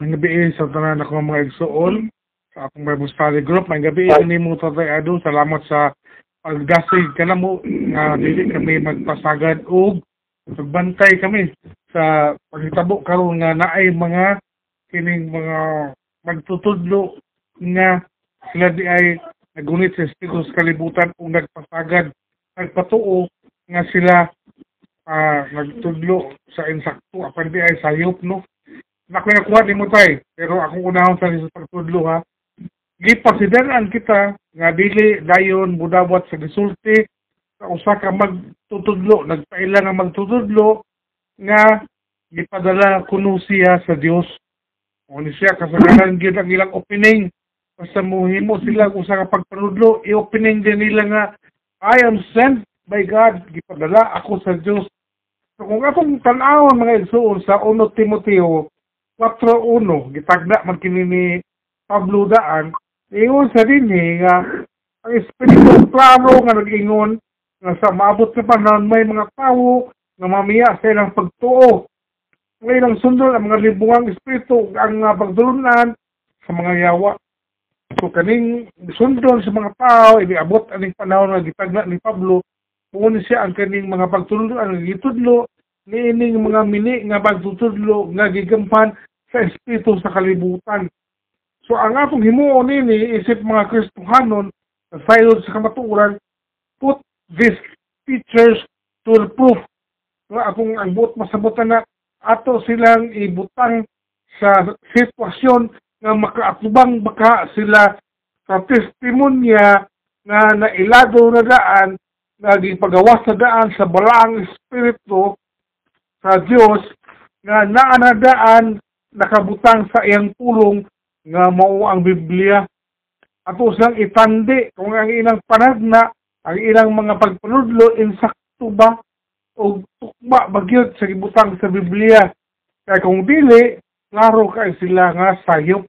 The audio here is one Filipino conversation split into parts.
Ang gabi sa tanan ako mga igsuon sa akong Bible study group. Ang gabi ini mo tatay Ado. Salamat sa pagdasig ka na mo nga dili kami magpasagad og pagbantay kami sa paghitabo karon nga naay mga kining mga magtutudlo nga sila di ay nagunit sa Espiritu sa kalibutan o nagpasagad nagpatuo nga sila ah, nagtudlo sa insakto apan di ay sayop no nakuha ni mo tay. Pero akong unahon sa sa pagtudlo ha. Gipasidaran kita nga dili dayon budawat sa gisulti sa usa ka magtutudlo nagpaila nga magtutudlo nga gipadala kuno siya sa Dios o ni siya kasagaran gyud ang ilang opening. Basta mohimo sila usa ka pagpanudlo i-opening din nila nga I am sent by God. Gipadala ako sa Dios so kung akong tan-awon mga igsuon sa 1 Timoteo 4.1, gitagda man kini ni Pablo Daan, ingon sa dinhi nga ang espiritu klaro nga nag-ingon nga sa maabot sa panahon may mga tawo nga mamiya sa ilang pagtuo. Ngayon ang sundol ang mga libungang espiritu ang uh, pagdulunan sa mga yawa. So kaning sundol sa mga tao, iniabot aning panahon nga gitagda ni Pablo, Puno siya ang kaning mga pagtudlo, ang gitudlo, niining mga mini nga pagtutudlo nga gigampan sa espiritu sa kalibutan. So ang atong himuon nini isip mga Kristohanon na sayon sa kamaturan, put these teachers to the proof. Nga akong ang buot masabutan na ato silang ibutang sa sitwasyon nga makaatubang baka sila sa testimonya nga nailado na daan nga gipagawas sa daan sa balaang espiritu sa Dios nga naa na daan nakabutang sa iyang pulong nga mao ang Biblia. Ato siyang itandi kung ang ilang panagna, ang ilang mga pagpanudlo, insakto ba o tukba bagyod sa gibutang sa Biblia. Kaya kung dili, klaro kay sila nga sayop.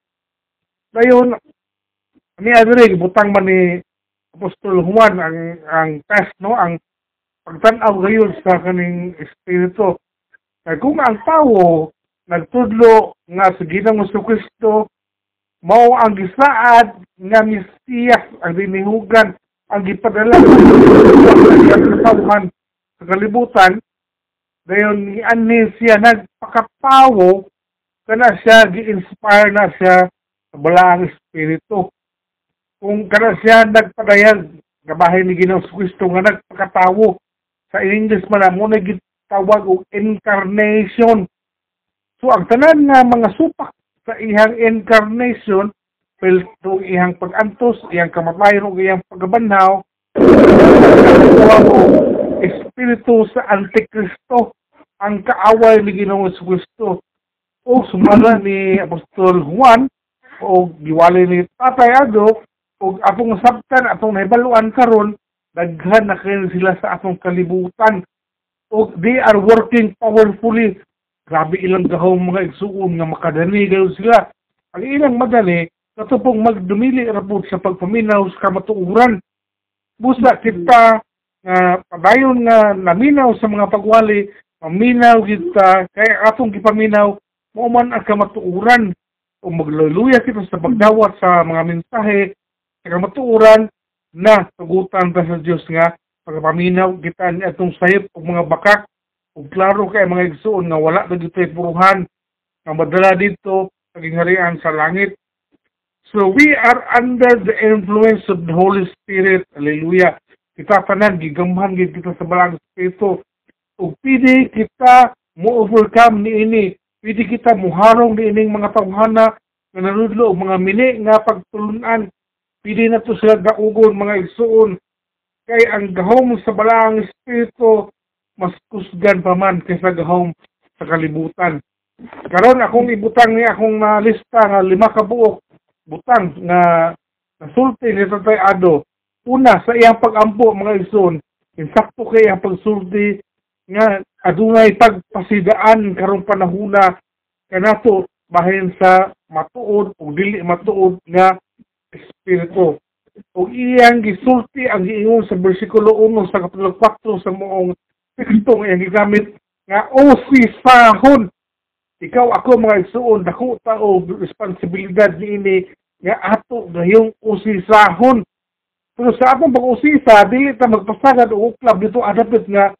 Dayon, ni Adre, gibutang man ni Apostol Juan ang ang test no ang pagtanaw gayon sa kaning espiritu. Kaya kung ang tao nagtudlo nga sa Ginoong Kristo mao ang gisaad nga Mesiyas ang dinihugan ang gipadala sa sa kalibutan dayon ni ani siya nagpakapawo kana siya gi-inspire na siya sa balaang espiritu. Kung kana siya nagpadayag gabahin ni Ginoong Kristo nga nagpakatawo sa English man mo na gitawag og incarnation So ang tanan nga mga supak sa ihang incarnation pilto ihang pagantos, iyang kamatayon ug iyang pagbanhaw espiritu sa Antikristo ang kaaway ni Ginoong Kristo. O sumala ni Apostol Juan o giwali ni Tatay Ado o atong sabtan atong nahibaluan karon daghan na kayo sila sa atong kalibutan. O they are working powerfully Grabe ilang gahong mga igsuon nga makadani gayon sila. Ang ilang madali, kato pong magdumili rapod sa pagpaminaw sa kamatuuran. Busa kita nga uh, padayon nga naminaw sa mga pagwali, paminaw kita, kaya atong gipaminaw, mo man ang kamatuuran. O magluluya kita sa pagdawat sa mga mensahe, sa kamatuuran, na tugutan ta sa Diyos nga pagpaminaw kita ni atong sayop o mga bakak ug klaro kay mga igsuon nga wala na dito'y puruhan nga madala dito naging harian sa langit. So we are under the influence of the Holy Spirit. Hallelujah. Kita tanan gigamhan gid kita sa balang espiritu. Ug pidi kita mo overcome ni ini. Pidi kita muharong ni ining mga tawhana nga nanudlo mga mini nga pagtulunan. Pidi na to sila gaugon mga igsuon. Kay ang gahom sa balang espiritu mas kusgan pa man kaysa gahom sa kalibutan. Karon akong ibutang ni akong uh, lista nga lima ka buok butang nga nasulti ni Tatay Ado. Una sa iyang pagampo mga ison, insakto kay ang pagsulti nga adunay pagpasidaan karong panahuna kanato bahin sa matuod o dili matuod nga espiritu. O iyang gisulti ang giingon sa bersikulo 1 sa kapitulo 4 sa moong tekstong iyang gigamit nga o si sahon. Ikaw ako mga igsuon dako tao responsibilidad niini nga ato gayong usisahon pero sa atong pag-usisa dili ta magpasagad og club dito adapit nga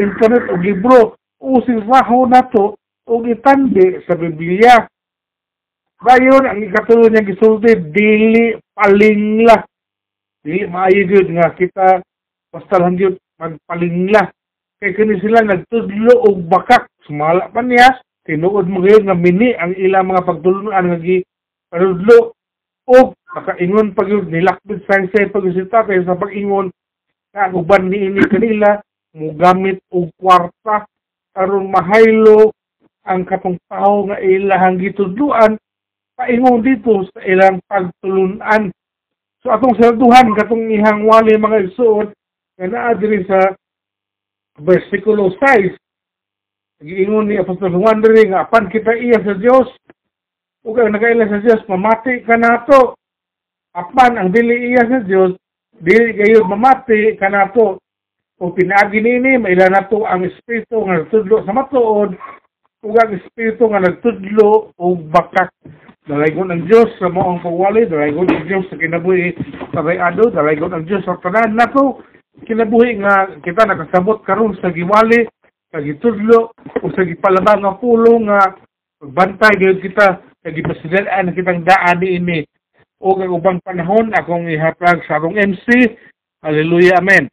internet o libro. Usisahon nato og itandi sa Biblia. Dayon ang ikatulo niya gisulti dili palingla. Dili maayo nga kita basta lang gyud magpalingla kay kini sila nagtudlo og bakak. Sumala pa niya. Tinuod mo ngayon nga mini ang ilang mga pagtulunan nga gi panudlo og makaingon pag yun nilakbid sa sa pag-isita kay sa pag-ingon. Nga uban ni ini kanila mugamit og kwarta. Aron mahaylo ang katong tao nga ilahang gitudluan paingon dito sa ilang pagtulunan. So atong salduhan katong ihang wali mga igsuon nga naa diri sa versikulo 6 Giingon ni Apostol Juan diri nga apan kita iya sa Dios ug ang nagaila sa Dios mamati ka nato. Apan ang dili iya sa Dios dili gayud mamati ka nato. O pinaagi nini maila nato ang espiritu nga nagtudlo sa matuod ug ang espiritu nga nagtudlo og bakak. Dalaygon ang Dios sa moong pagwali, dalaygon ang Dios sa kinabuhi sa bayado, dalaygon ang Dios sa tanan nato kinabuhi nga kita nakasabot karon sa giwali sa gitudlo o sa gipalabang nga pulo nga bantay gyud kita sa gipasidalaan na kitang daan ini. O kay ubang panahon akong ihatag sa akong MC Hallelujah Amen